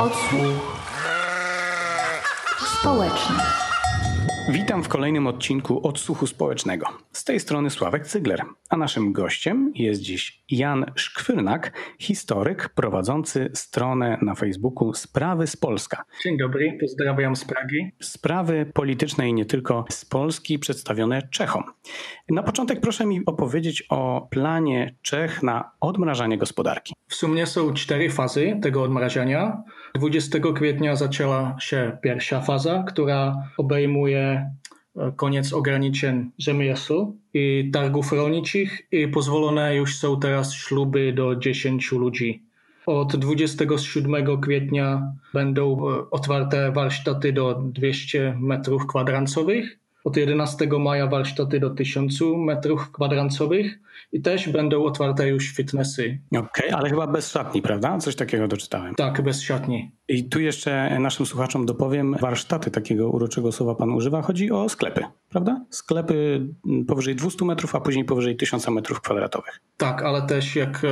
Odsłuch społeczny. Witam w kolejnym odcinku Odsłuchu Społecznego. Z tej strony Sławek Cygler, a naszym gościem jest dziś Jan Szkwyrnak, historyk prowadzący stronę na Facebooku Sprawy z Polska. Dzień dobry, pozdrawiam z Pragi. Sprawy polityczne i nie tylko z Polski przedstawione Czechom. Na początek proszę mi opowiedzieć o planie Czech na odmrażanie gospodarki. W sumie są cztery fazy tego odmrażania. 20 kwietnia zaczęła się pierwsza faza, która obejmuje koniec ograniczeń rzemiosł i targów rolniczych i pozwolone już są teraz śluby do 10 ludzi. Od 27 kwietnia będą e, otwarte warsztaty do 200 metrów kwadransowych od 11 maja warsztaty do 1000 metrów kwadransowych i też będą otwarte już fitnessy. Okej, okay, ale chyba bez szatni, prawda? Coś takiego doczytałem. Tak, bez szatni. I tu jeszcze naszym słuchaczom dopowiem, warsztaty takiego uroczego słowa pan używa, chodzi o sklepy, prawda? Sklepy powyżej 200 metrów, a później powyżej 1000 metrów kwadratowych. Tak, ale też jak,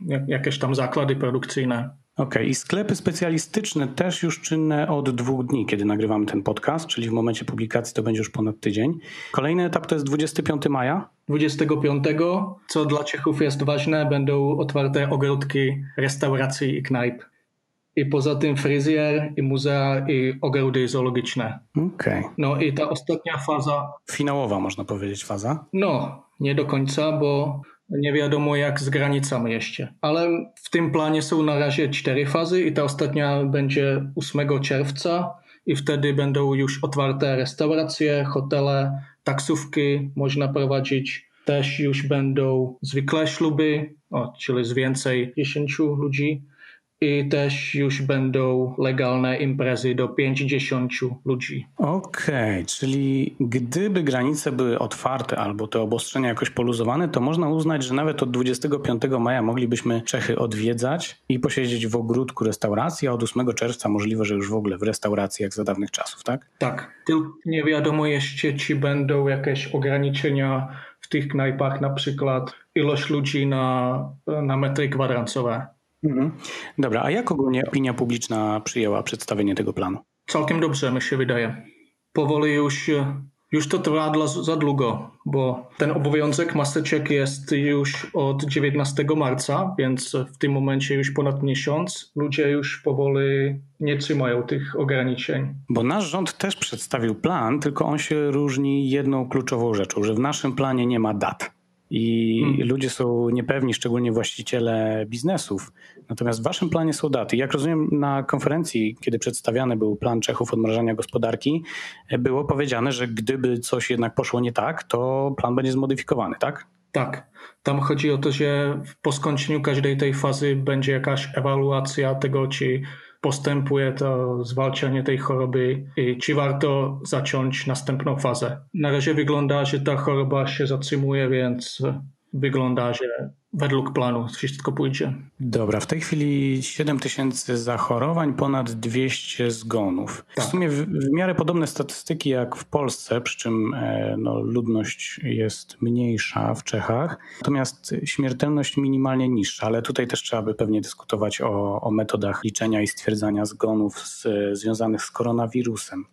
jak jakieś tam zakłady produkcyjne. Okej, okay. i sklepy specjalistyczne też już czynne od dwóch dni, kiedy nagrywamy ten podcast, czyli w momencie publikacji to będzie już ponad tydzień. Kolejny etap to jest 25 maja. 25, co dla Czechów jest ważne, będą otwarte ogródki restauracji i knajp. I poza tym fryzjer, i muzea, i ogrody zoologiczne. Okej. Okay. No i ta ostatnia faza. Finałowa, można powiedzieć, faza? No, nie do końca, bo nie wiadomo jak z granicami jeszcze. Ale w tym planie są na razie cztery fazy i ta ostatnia będzie 8 czerwca i wtedy będą już otwarte restauracje, hotele, taksówki można prowadzić. Też już będą zwykle śluby, o, czyli z więcej 10 ludzi i też już będą legalne imprezy do 50 ludzi. Okej, okay, czyli gdyby granice były otwarte albo te obostrzenia jakoś poluzowane, to można uznać, że nawet od 25 maja moglibyśmy Czechy odwiedzać i posiedzieć w ogródku restauracji, a od 8 czerwca możliwe, że już w ogóle w restauracji jak za dawnych czasów, tak? Tak, tylko nie wiadomo jeszcze, czy będą jakieś ograniczenia w tych knajpach, na przykład ilość ludzi na, na metry kwadransowe. Mhm. Dobra, a jak ogólnie opinia publiczna przyjęła przedstawienie tego planu? Całkiem dobrze, mi się wydaje. Powoli już, już to trwa dla, za długo, bo ten obowiązek maseczek jest już od 19 marca, więc w tym momencie już ponad miesiąc ludzie już powoli nie trzymają tych ograniczeń. Bo nasz rząd też przedstawił plan, tylko on się różni jedną kluczową rzeczą, że w naszym planie nie ma dat i hmm. ludzie są niepewni, szczególnie właściciele biznesów. Natomiast w waszym planie są daty. Jak rozumiem, na konferencji, kiedy przedstawiany był plan Czechów odmrażania gospodarki, było powiedziane, że gdyby coś jednak poszło nie tak, to plan będzie zmodyfikowany, tak? Tak. Tam chodzi o to, że po skończeniu każdej tej fazy będzie jakaś ewaluacja tego, czy postępuje to zwalczanie tej choroby i czy warto zacząć następną fazę. Na razie wygląda, że ta choroba się zatrzymuje, więc wygląda, że według planu wszystko pójdzie. Dobra, w tej chwili 7 tysięcy zachorowań, ponad 200 zgonów. Tak. W sumie w, w, miarę podobne statystyki jak w Polsce, przy czym e, no, ludność jest mniejsza w Czechach, natomiast śmiertelność minimalnie niższa, ale tutaj też trzeba by pewnie dyskutować o, o metodach liczenia i stwierdzania zgonów z, związanych z koronawirusem.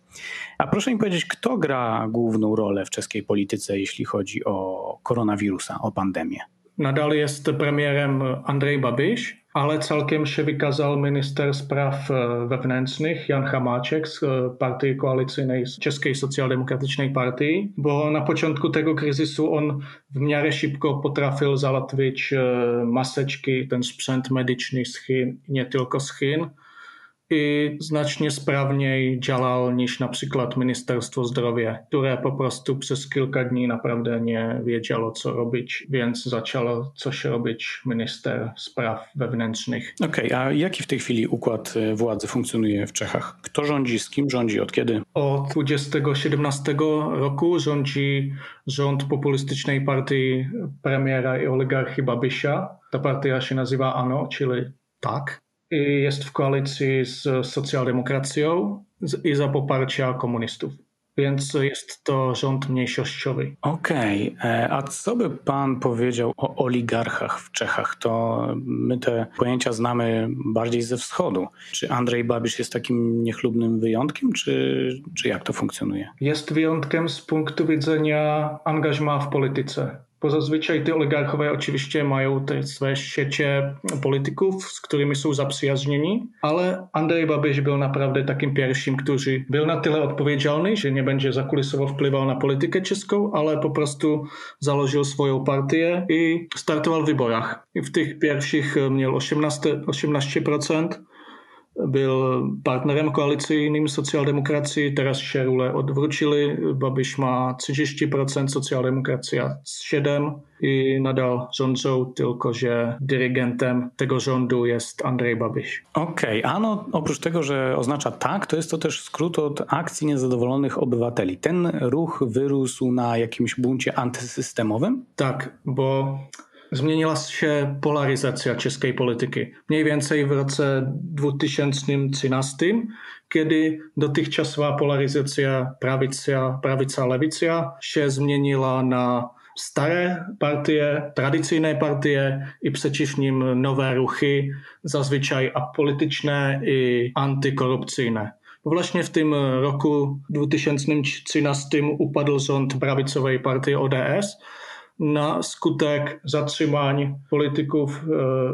A proszę mi powiedzieć, kto gra główną rolę w czeskiej polityce, jeśli chodzi o koronawirusa, o pandemię? Nadal jest premiérem Andrej Babiš, ale celkem się wykazał minister spraw e, wewnętrznych Jan Hamáček z e, partii koalicyjnej Czeskiej Socjaldemokratycznej Partii, bo na początku tego kryzysu on w miarę szybko potrafił załatwić e, maseczki, ten sprzęt medyczny z Chin, nie tylko z Chin i znacznie sprawniej działał niż na przykład Ministerstwo Zdrowia, które po prostu przez kilka dni naprawdę nie wiedziało, co robić, więc zaczęło coś robić minister spraw wewnętrznych. Okej, okay, a jaki w tej chwili układ e, władzy funkcjonuje w Czechach? Kto rządzi, z kim rządzi, od kiedy? Od 2017 roku rządzi rząd populistycznej partii premiera i oligarchy Babisza. Ta partia się nazywa ANO, czyli tak jest w koalicji z socjaldemokracją i za poparcia komunistów. więc jest to rząd mniejszościowy. Okej, okay. E, a co by pan powiedział o oligarchach w Czechach? To my te pojęcia znamy bardziej ze wschodu. Czy Andrzej Babisz jest takim niechlubnym wyjątkiem, czy, czy jak to funkcjonuje? Jest wyjątkiem z punktu widzenia angażma w polityce. Bo zazwyczaj ty oligarchové oczywiście mają te své siecie polityków, z którymi są zaprzyjaźnieni, ale Andrzej Babiš byl naprawdę takim pierwszym, który był na tyle odpowiedzialny, że nie będzie zakulisowo wpływał na politykę czeską, ale po prostu założył swoją partię i startował w wyborach. I w tych pierwszych miał 18, 18% byl partnerem koalicyjnym socialdemokracii, teraz się role odwrócili. Babiš má 30%, socialdemokracja 7% i nadal rządzą, tylko że dyrygentem tego rządu jest Andrzej Babiš. Okej, okay. a no oprócz tego, że oznacza tak, to jest to też skrót od akcji niezadowolonych obywateli. Ten ruch wyrósł na jakimś buncie antysystemowym? Tak, bo Zmieniła się polaryzacja czeskiej polityki. Mniej więcej w roku 2013, kiedy dotychczasowa polaryzacja prawica, prawica lewica się zmieniła na staré partie, tradicyjne partie i przeciw nim nowe ruchy, zazwyczaj apolityczne i antykorupcyjne. Właśnie w tym roku 2013 upadł rząd prawicowej partii ODS, na skutek zatrzymań polityków,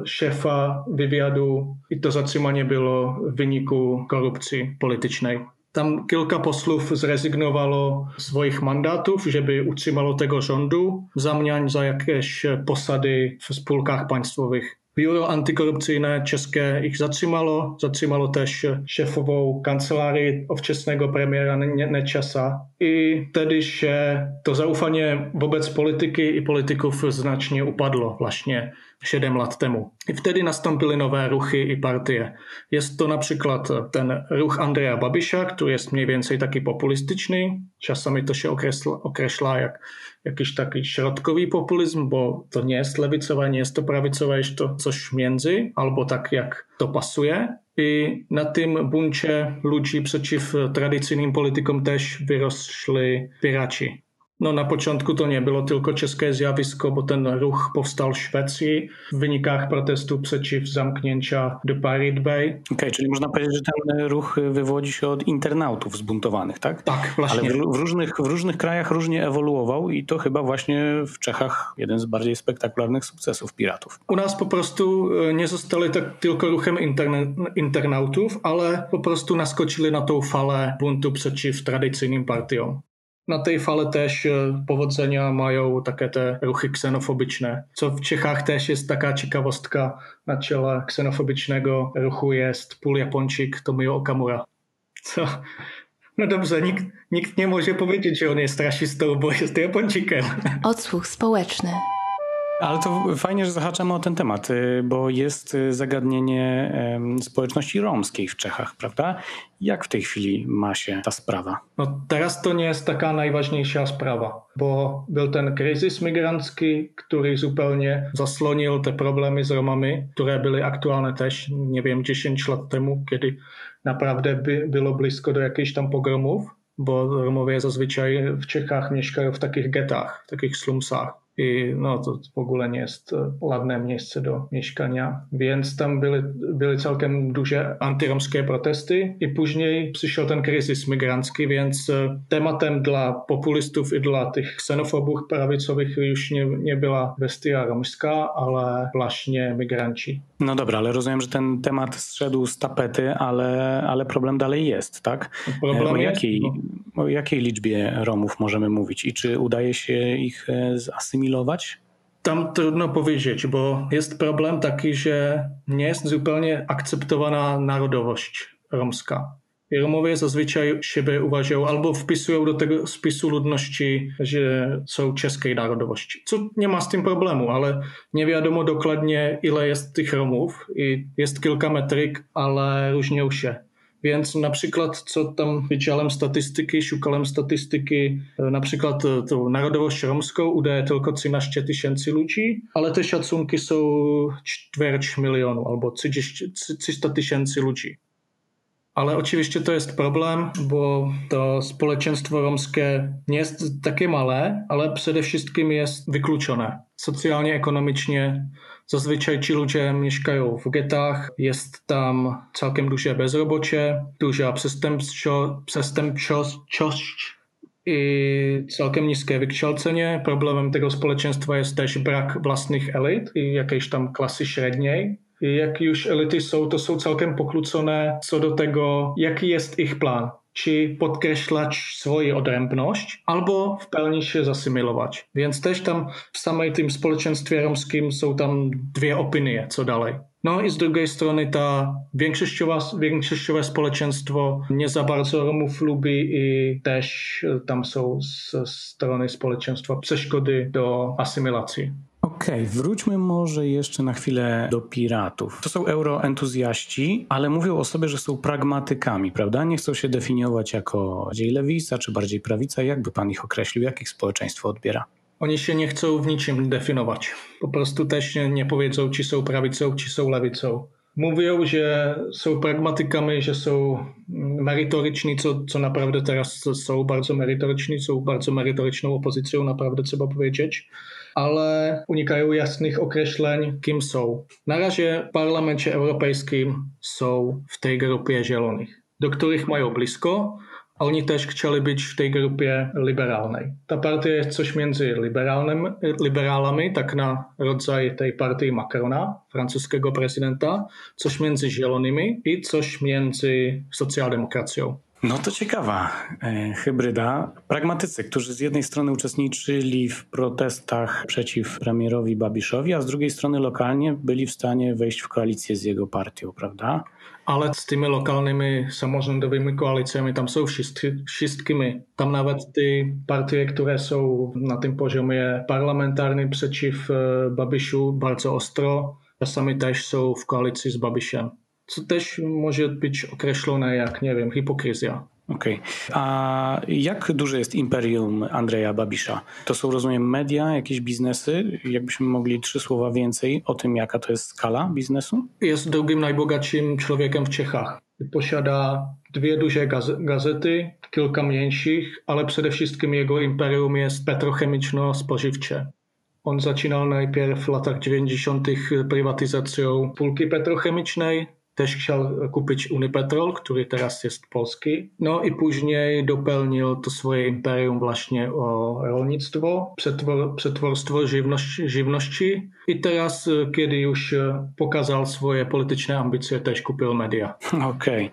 e, szefa wywiadu i to zatrzymanie było w wyniku korupcji politycznej. Tam kilka posłów zrezygnowalo swoich mandatów, żeby utrzymalo tego rządu w zamian za jakieś posady w spółkach państwowych. Biuro antykorupcyjne czeskie ich zatrzymalo. Zatrzymalo też szefową kancelarii ówczesnego premiera Nečasa. I wtedy się to zaufanie wobec polityki i polityków znacznie upadło właśnie 7 lat temu. I wtedy nastąpiły nowe ruchy i partie. Jest to na przykład ten ruch Andrea Babisza, który jest mniej więcej taki populistyczny. Czasami to określa, określa jak jakiś taki środkowy populizm, bo to nie jest lewicowe, nie jest to prawicowe, jest to coś między, albo tak jak to pasuje. I na tym buncie ludzi przeciw tradycyjnym politykom też wyrosli piraci. No na początku to nie było tylko czeskie zjawisko, bo ten ruch powstał w Szwecji w wynikach protestu przeciw zamknięcia do Pirate Bay. Okej, okay, czyli można powiedzieć, że ten ruch wywodzi się od internautów zbuntowanych, tak? Tak, właśnie. Ale w, w, różnych, w różnych krajach różnie ewoluował i to chyba właśnie w Czechach jeden z bardziej spektakularnych sukcesów piratów. U nas po prostu e, nie zostali tak tylko ruchem interne, internautów, ale po prostu naskoczyli na tą falę buntu przeciw tradycyjnym partiom. Na tej fale też e, powodzenia mają takie te ruchy ksenofobiczne, co w Czechach też jest taka ciekawostka. Na czele ksenofobicznego ruchu jest pól Japończyk Tomio Okamura. Co? No dobrze, nikt, nikt nie może powiedzieć, że on jest rasistą, bo jest Japończykiem. Odsłuch społeczny. Ale to fajnie, że zahaczamy o ten temat, y, bo jest y, zagadnienie społeczności romskiej w Czechach, prawda? Jak w tej chwili ma się ta sprawa? No teraz to nie jest taka najważniejsza sprawa, bo był ten kryzys migrancki, który zupełnie zaslonił te problemy z Romami, które były aktualne też, nie wiem, 10 lat temu, kiedy naprawdę by było blisko do jakichś tam pogromów, bo Romowie zazwyczaj w Czechach mieszkają w takich getach, w takich slumsach i no to w ogóle nie jest e, ładne miejsce do mieszkania, więc tam były, były całkiem duże antyromskie protesty i później przyszedł ten kryzys migrancki, więc e, tematem dla populistów i dla tych ksenofobów prawicowych już nie, nie była kwestia romska, ale właśnie migranci. No dobra, ale rozumiem, że ten temat zszedł z tapety, ale, ale problem dalej jest, tak? Problem o, jakiej, jest, no. O jakiej liczbie Romów możemy mówić i czy udaje się ich e, zasymilować? Tam trudno powiedzieć, bo jest problem taki, że nie jest zupełnie akceptowana narodowość romska. Romowie zazwyczaj siebie uważają albo wpisują do tego spisu ludności, że są czeskiej narodowości. Co nie ma z tym problemu, ale nie wiadomo dokładnie ile jest tych Romów i jest kilka metryk, ale różnią się. Więc na przykład, co tam widziałem statystyki, szukałem statystyki, na przykład tą narodowość romską udaje tylko 13 tysięcy ludzi, ale te szacunki są ćwierć milionu albo 300 tysięcy ludzi. Ale oczywiście to jest problém, bo to společenstvo romské nie jest takie małe, ale przede wszystkim jest wykluczone. Socjalnie, ekonomicznie Zazwyczaj ci ludzie mieszkają w getach, jest tam całkiem duże bezrobocie, duża przestępczość i całkiem niskie wykształcenie. Problemem tego społeczeństwa jest też brak własnych elit i jakiejś tam klasy średniej. I jak już elity są, to są całkiem pokłócone co do tego, jaki jest ich plan czy podkreślać swoją odrębność, albo w pełni się zasymilować. Więc też tam w samej tym społeczeństwie romskim są tam dwie opinie, co dalej. No i z drugiej strony ta większościowa, większościowe społeczeństwo nie za bardzo Romów lubi i też tam są z strony społeczeństwa przeszkody do asymilacji. Okej, okay, wróćmy może jeszcze na chwilę do piratów. To są euroentuzjaści, ale mówią o sobie, że są pragmatykami, prawda? Nie chcą się definiować jako bardziej lewica czy bardziej prawica. Jakby pan ich określił? Jak ich społeczeństwo odbiera? Oni się nie chcą w niczym definiować. Po prostu też nie, nie powiedzą, czy są prawicą, czy są lewicą. Mówią, że są pragmatykami, że są merytoryczni, co, co naprawdę teraz są bardzo merytoryczni, są bardzo merytoryczną opozycją, naprawdę trzeba powiedzieć ale unikają jasnych określeń, kim są. Na razie w Parlamencie Europejskim są w tej grupie zielonych, do których mają blisko, a oni też chcieli być w tej grupie liberalnej. Ta partia jest coś między liberalnym, liberalami, tak na rodzaj tej partii Macrona, francuskiego prezydenta, coś między zielonymi i coś między socjaldemokracją. No to ciekawa e, hybryda. Pragmatycy, którzy z jednej strony uczestniczyli w protestach przeciw premierowi Babiszowi, a z drugiej strony lokalnie byli w stanie wejść w koalicję z jego partią, prawda? Ale z tymi lokalnymi samorządowymi koalicjami tam są wszyscy, wszystkimi. Tam nawet te partie, które są na tym poziomie parlamentarnym przeciw e, Babiszu bardzo ostro, czasami też są w koalicji z Babiszem co też może być określone jak, nie wiem, hipokryzja. Okej. Okay. A jak duże jest imperium Andrzeja Babisza? To są, rozumiem, media, jakieś biznesy? Jakbyśmy mogli trzy słowa więcej o tym, jaka to jest skala biznesu? Jest drugim najbogatszym człowiekiem w Czechach. Posiada dwie duże gazety, kilka mniejszych, ale przede wszystkim jego imperium jest petrochemiczno-spożywcze. On zaczynał najpierw w latach 90. prywatyzacją pulki petrochemicznej, też chciał kupić Unipetrol, który teraz jest polski. No i później dopełnił to swoje imperium właśnie o rolnictwo, przetwor, przetworstwo żywności, żywności i teraz, e, kiedy już e, pokazał swoje polityczne ambicje, też kupił media. Okej. Okay.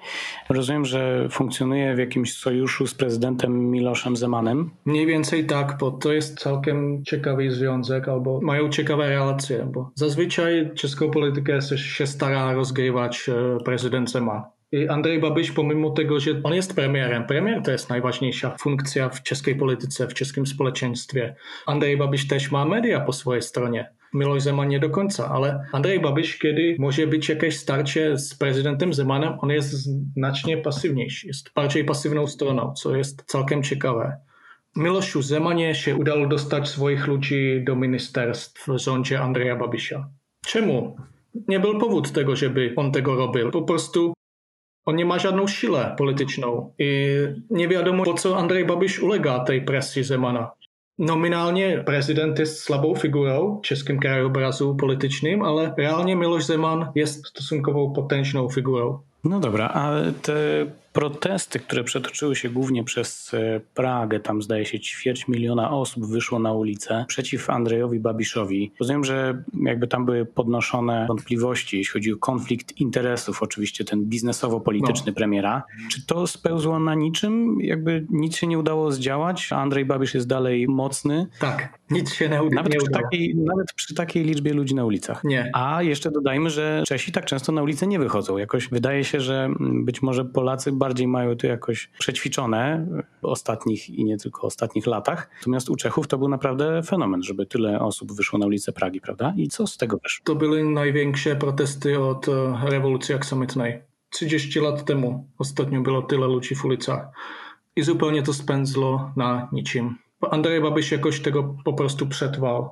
Rozumiem, że funkcjonuje w jakimś sojuszu z prezydentem Miloszem Zemanem? Mniej więcej tak, bo to jest całkiem ciekawy związek, albo mają ciekawe relacje, bo zazwyczaj czeską politykę się stara rozgrywać e, prezydent Zeman. I Andrzej Babiš, pomimo tego, że on jest premierem, premier to jest najważniejsza funkcja w czeskiej polityce, w czeskim społeczeństwie. Andrzej Babiš też ma media po swojej stronie. Miloš Zeman nie do końca, ale Andrzej Babiš, kiedy może być jakieś starcie z prezydentem Zemanem, on jest znacznie pasywniejszy, jest bardziej pasywną stroną, co jest całkiem ciekawe. Milošu Zemanie się udało dostać swoich ludzi do ministerstw w rządzie Andrzeja Babisza. Czemu? Nie był powód tego, żeby on tego robił. Po prostu on nie ma żadną siłę polityczną i nie wiadomo, po co Andrzej Babiš ulega tej presji Zemana. Nominálně prezident je slabou figurou v českém krajobrazu politycznym, ale realnie Miloš Zeman jest stosunkowo potężną figurą. No dobra, a te protesty, które przetoczyły się głównie przez e, Pragę, tam zdaje się ćwierć miliona osób wyszło na ulicę przeciw Andrzejowi Babiszowi. Rozumiem, że jakby tam były podnoszone wątpliwości, jeśli chodzi o konflikt interesów, oczywiście ten biznesowo-polityczny no. premiera. Czy to spełzło na niczym? Jakby nic się nie udało zdziałać, a Andrzej Babisz jest dalej mocny? Tak, nic się nie, udało. Nawet, przy takiej, nawet przy takiej liczbie ludzi na ulicach. Nie. A jeszcze dodajmy, że Czesi tak często na ulicę nie wychodzą. Jakoś wydaje się, że być może Polacy bardziej mają to jakoś przećwiczone w ostatnich i nie tylko ostatnich latach. Natomiast u Czechów to był naprawdę fenomen, żeby tyle osób wyszło na ulicę Pragi, prawda? I co z tego wyszło? To były największe protesty od e, rewolucji aksamitnej. 30 lat temu ostatnio było tyle ludzi w ulicach i zupełnie to spędzło na niczym. Andrzej Babiš jakoś tego po prostu przetrwał.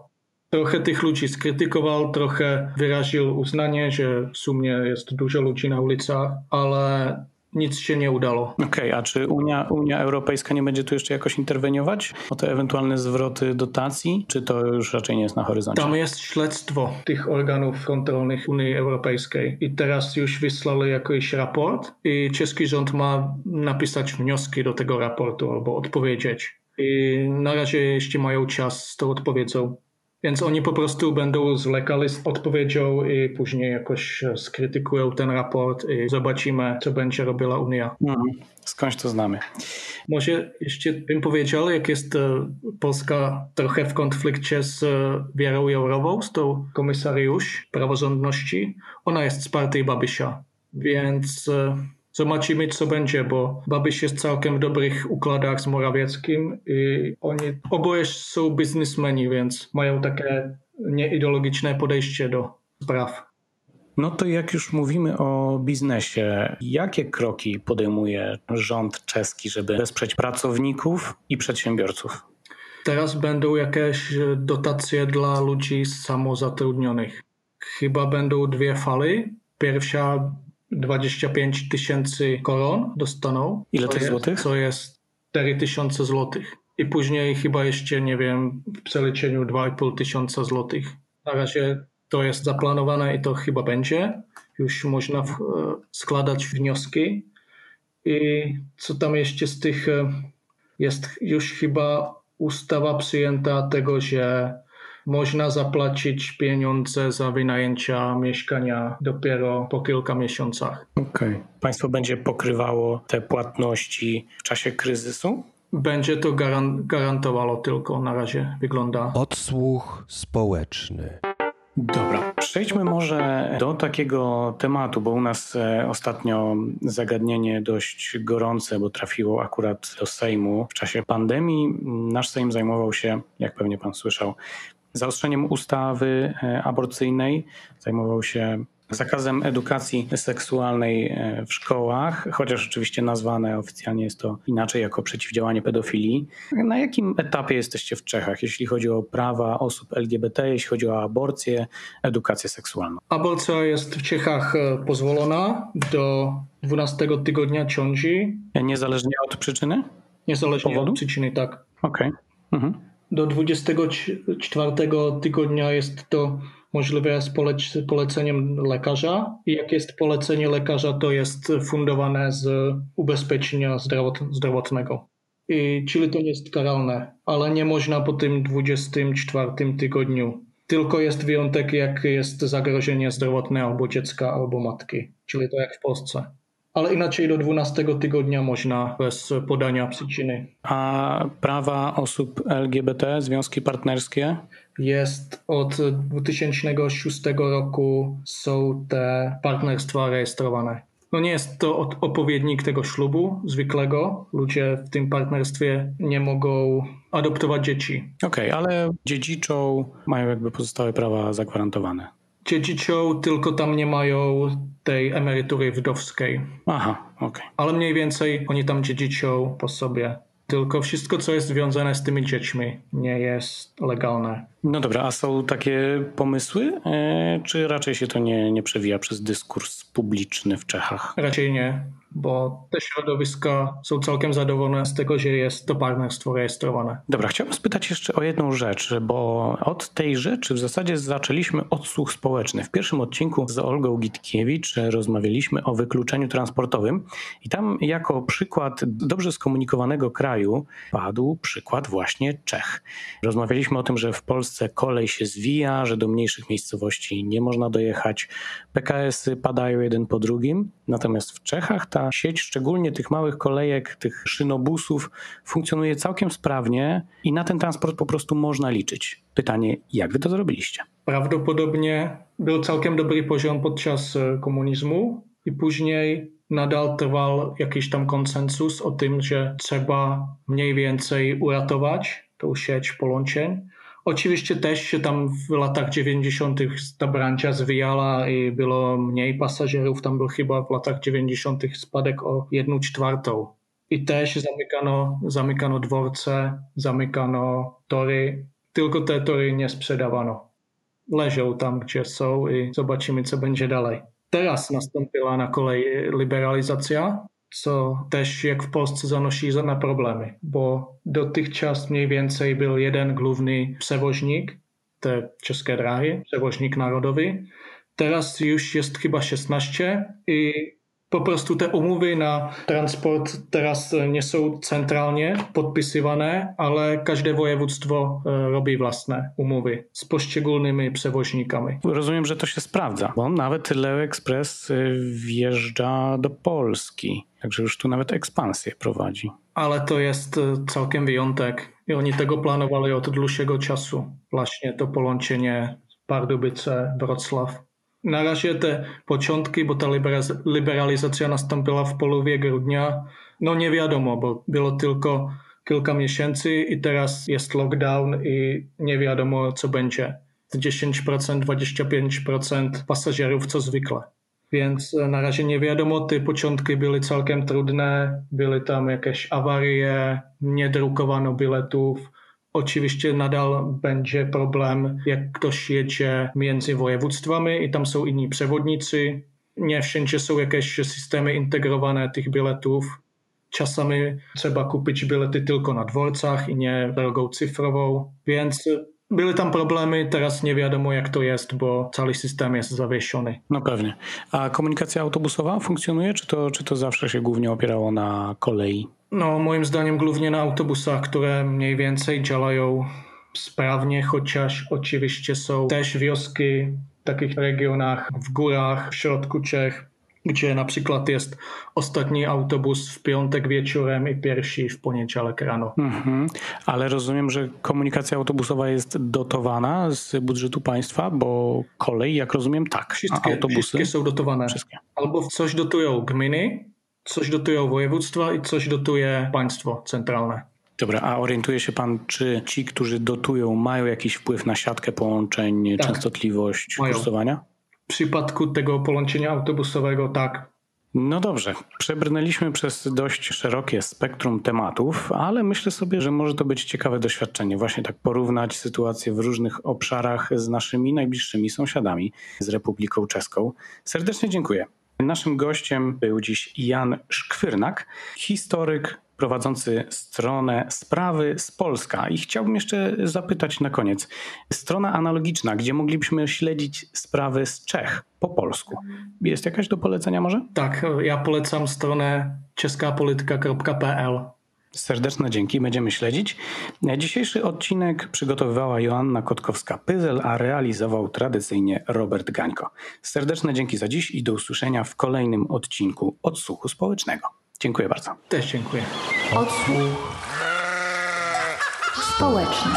Trochę tych ludzi skrytykował, trochę wyraził uznanie, że w sumie jest dużo ludzi na ulicach, ale nic się nie udało. Okej, okay, a czy Unia, Unia Europejska nie będzie tu jeszcze jakoś interweniować o te ewentualne zwroty dotacji, czy to już raczej nie jest na horyzoncie? Tam jest śledztwo tych organów kontrolnych Unii Europejskiej i teraz już wysłali jakiś raport i czeski rząd ma napisać wnioski do tego raportu albo odpowiedzieć. I na razie jeszcze mają czas z tą odpowiedzią więc oni po prostu będą zwlekali z odpowiedzią i później jakoś skrytykują ten raport i zobaczymy, co będzie robiła Unia. Mhm. Skądś to znamy. Może jeszcze bym powiedział, jak jest e, Polska trochę w konflikcie z e, Wierą Jourową, z tą komisariusz praworządności. Ona jest z partii Babysia, więc e, Zobaczymy, co będzie, bo Babiš jest całkiem w dobrych układach z Morawieckim i oni oboje są biznesmeni, więc mają takie nieideologiczne podejście do spraw. No to jak już mówimy o biznesie, jakie kroki podejmuje rząd czeski, żeby wesprzeć pracowników i przedsiębiorców? Teraz będą jakieś dotacje dla ludzi samozatrudnionych. Chyba będą dwie fali. Pierwsza 25 tysięcy koron dostaną. Ile to jest złotych? Co jest 4 tysiące złotych. I później chyba jeszcze, nie wiem, w przeliczeniu 2,5 tysiąca złotych. Na razie to jest zaplanowane i to chyba będzie. Już można w, e, składać wnioski. I co tam jeszcze z tych... E, jest już chyba ustawa przyjęta tego, że można zapłacić pieniądze za wynajęcia mieszkania dopiero po kilka miesiącach. Okej. Okay. Państwo będzie pokrywało te płatności w czasie kryzysu? Będzie to gwarantowało tylko na razie wygląda. Odsłuch społeczny. Dobra, przejdźmy może do takiego tematu, bo u nas e, ostatnio zagadnienie dość gorące, bo trafiło akurat do Sejmu w czasie pandemii. Nasz Sejm zajmował się, jak pewnie pan słyszał, zaostrzeniem ustawy e, aborcyjnej, zajmował się zakazem edukacji seksualnej e, w szkołach, chociaż oczywiście nazwane oficjalnie jest to inaczej jako przeciwdziałanie pedofilii. Na jakim etapie jesteście w Czechach, jeśli chodzi o prawa osób LGBT, jeśli chodzi o aborcję, edukację seksualną? Aborcja jest w Czechach e, pozwolona do 12 tygodnia ciąży. Niezależnie od przyczyny? Niezależnie Powodu? od przyczyny, tak. Okej. Okay. Mhm do 24 tygodnia jest to możliwe z poleceniem lekarza i jak jest polecenie lekarza, to jest fundowane z ubezpieczenia zdrowotnego. I, czyli to jest karalne, ale nie można po tym 24 tygodniu. Tylko jest wyjątek, jak jest zagrożenie zdrowotne albo dziecka, albo matki, czyli to jak w Polsce ale inaczej do 12 tygodnia można bez podania przyczyny. A prawa osób LGBT, związki partnerskie? Jest od 2006 roku są te partnerstwa rejestrowane. No nie jest to odpowiednik tego ślubu zwykłego. Ludzie w tym partnerstwie nie mogą adoptować dzieci. Okej, okay, ale dziedziczą mają jakby pozostałe prawa zagwarantowane dziedziczą, tylko tam nie mają tej emerytury wdowskiej. Aha, okej. Okay. Ale mniej więcej oni tam dziedziczą po sobie. Tylko wszystko, co jest związane z tymi dziećmi, nie jest legalne. No dobra, a są takie pomysły, e, czy raczej się to nie, nie przewija przez dyskurs publiczny w Czechach? Raczej nie bo te środowiska są całkiem zadowolone z tego, że jest to partnerstwo rejestrowane. Dobra, chciałbym spytać jeszcze o jedną rzecz, bo od tej rzeczy w zasadzie zaczęliśmy odsłuch społeczny. W pierwszym odcinku z Olgą Gitkiewicz rozmawialiśmy o wykluczeniu transportowym i tam jako przykład dobrze skomunikowanego kraju padł przykład właśnie Czech. Rozmawialiśmy o tym, że w Polsce kolej się zwija, że do mniejszych miejscowości nie można dojechać, PKS-y padają jeden po drugim, natomiast w Czechach ta ta sieć, szczególnie tych małych kolejek, tych szynobusów, funkcjonuje całkiem sprawnie i na ten transport po prostu można liczyć. Pytanie, jak wy to zrobiliście? Prawdopodobnie był całkiem dobry poziom podczas e, komunizmu i później nadal trwał jakiś tam konsensus o tym, że trzeba mniej więcej uratować tą sieć połączeń. Oczywiście też się tam w latach 90. ta branża zwijała i było mniej pasażerów. Tam był chyba w latach 90. spadek o jedną czwartą. I też zamykano, zamykano dworce, zamykano tory. Tylko te tory nie sprzedawano. Leżą tam, gdzie są i zobaczymy, co będzie dalej. Teraz nastąpiła na kolej liberalizacja co też jak w Polsce zanosi na problemy, bo dotychczas mniej więcej byl jeden główny przewoźnik, te české dráhy, przewoźnik narodowy. Teraz już jest chyba 16 i po prostu te umluvy na transport teraz nie są centralnie podpisywane, ale każde województwo e, robi własne umluvy z poszczególnymi przewoźnikami. Rozumiem, że to się sprawdza, bo nawet Leo Express e, wjeżdża do Polski, także już tu nawet ekspansję prowadzi. Ale to jest e, całkiem wyjątek i oni tego planowali od dłuższego czasu. Właśnie to połączenie Pardubice, Wrocław. Na razie te początki, bo ta liberalizacja nastąpiła w połowie grudnia, no nie wiadomo, bo było tylko kilka miesięcy i teraz jest lockdown i nie wiadomo co będzie. 10%, 25% pasażerów co zwykle. Więc na razie nie wiadomo, te początki były całkiem trudne, były tam jakieś awarie, nie drukowano biletów, Oczywiście nadal będzie problem, jak ktoś jedzie między województwami i tam są inni przewodnicy. Nie wszędzie są jakieś systemy integrowane tych biletów. Czasami trzeba kupić bilety tylko na dworcach i nie drogą cyfrową, więc były tam problemy, teraz nie wiadomo jak to jest, bo cały system jest zawieszony. No pewnie. A komunikacja autobusowa funkcjonuje, czy to, czy to zawsze się głównie opierało na kolei? No, moim zdaniem głównie na autobusach, które mniej więcej działają sprawnie, chociaż oczywiście są też wioski w takich regionach, w górach, w środku Czech, gdzie na przykład jest ostatni autobus w piątek wieczorem i pierwszy w poniedziałek rano. Mhm. Ale rozumiem, że komunikacja autobusowa jest dotowana z budżetu państwa, bo kolej, jak rozumiem, tak. Wszystkie, autobusy wszystkie są dotowane. Wszystkie. Albo coś dotują gminy, coś dotują województwa i coś dotuje państwo centralne. Dobra, a orientuje się pan, czy ci, którzy dotują, mają jakiś wpływ na siatkę połączeń, tak, częstotliwość mają. kursowania? Przypadku tego połączenia autobusowego tak. No dobrze, przebrnęliśmy przez dość szerokie spektrum tematów, ale myślę sobie, że może to być ciekawe doświadczenie, właśnie tak porównać sytuację w różnych obszarach z naszymi najbliższymi sąsiadami, z Republiką Czeską. Serdecznie dziękuję. Naszym gościem był dziś Jan Szkwyrnak, historyk prowadzący stronę Sprawy z Polska. I chciałbym jeszcze zapytać na koniec. Strona analogiczna, gdzie moglibyśmy śledzić sprawy z Czech po polsku. Jest jakaś do polecenia może? Tak, ja polecam stronę czeskapolityka.pl. Serdeczne dzięki, będziemy śledzić. Dzisiejszy odcinek przygotowywała Joanna Kotkowska-Pyzel, a realizował tradycyjnie Robert Gańko. Serdeczne dzięki za dziś i do usłyszenia w kolejnym odcinku Odsłuchu Społecznego. Dziękuję bardzo. Też dziękuję. Odsłuch społeczny.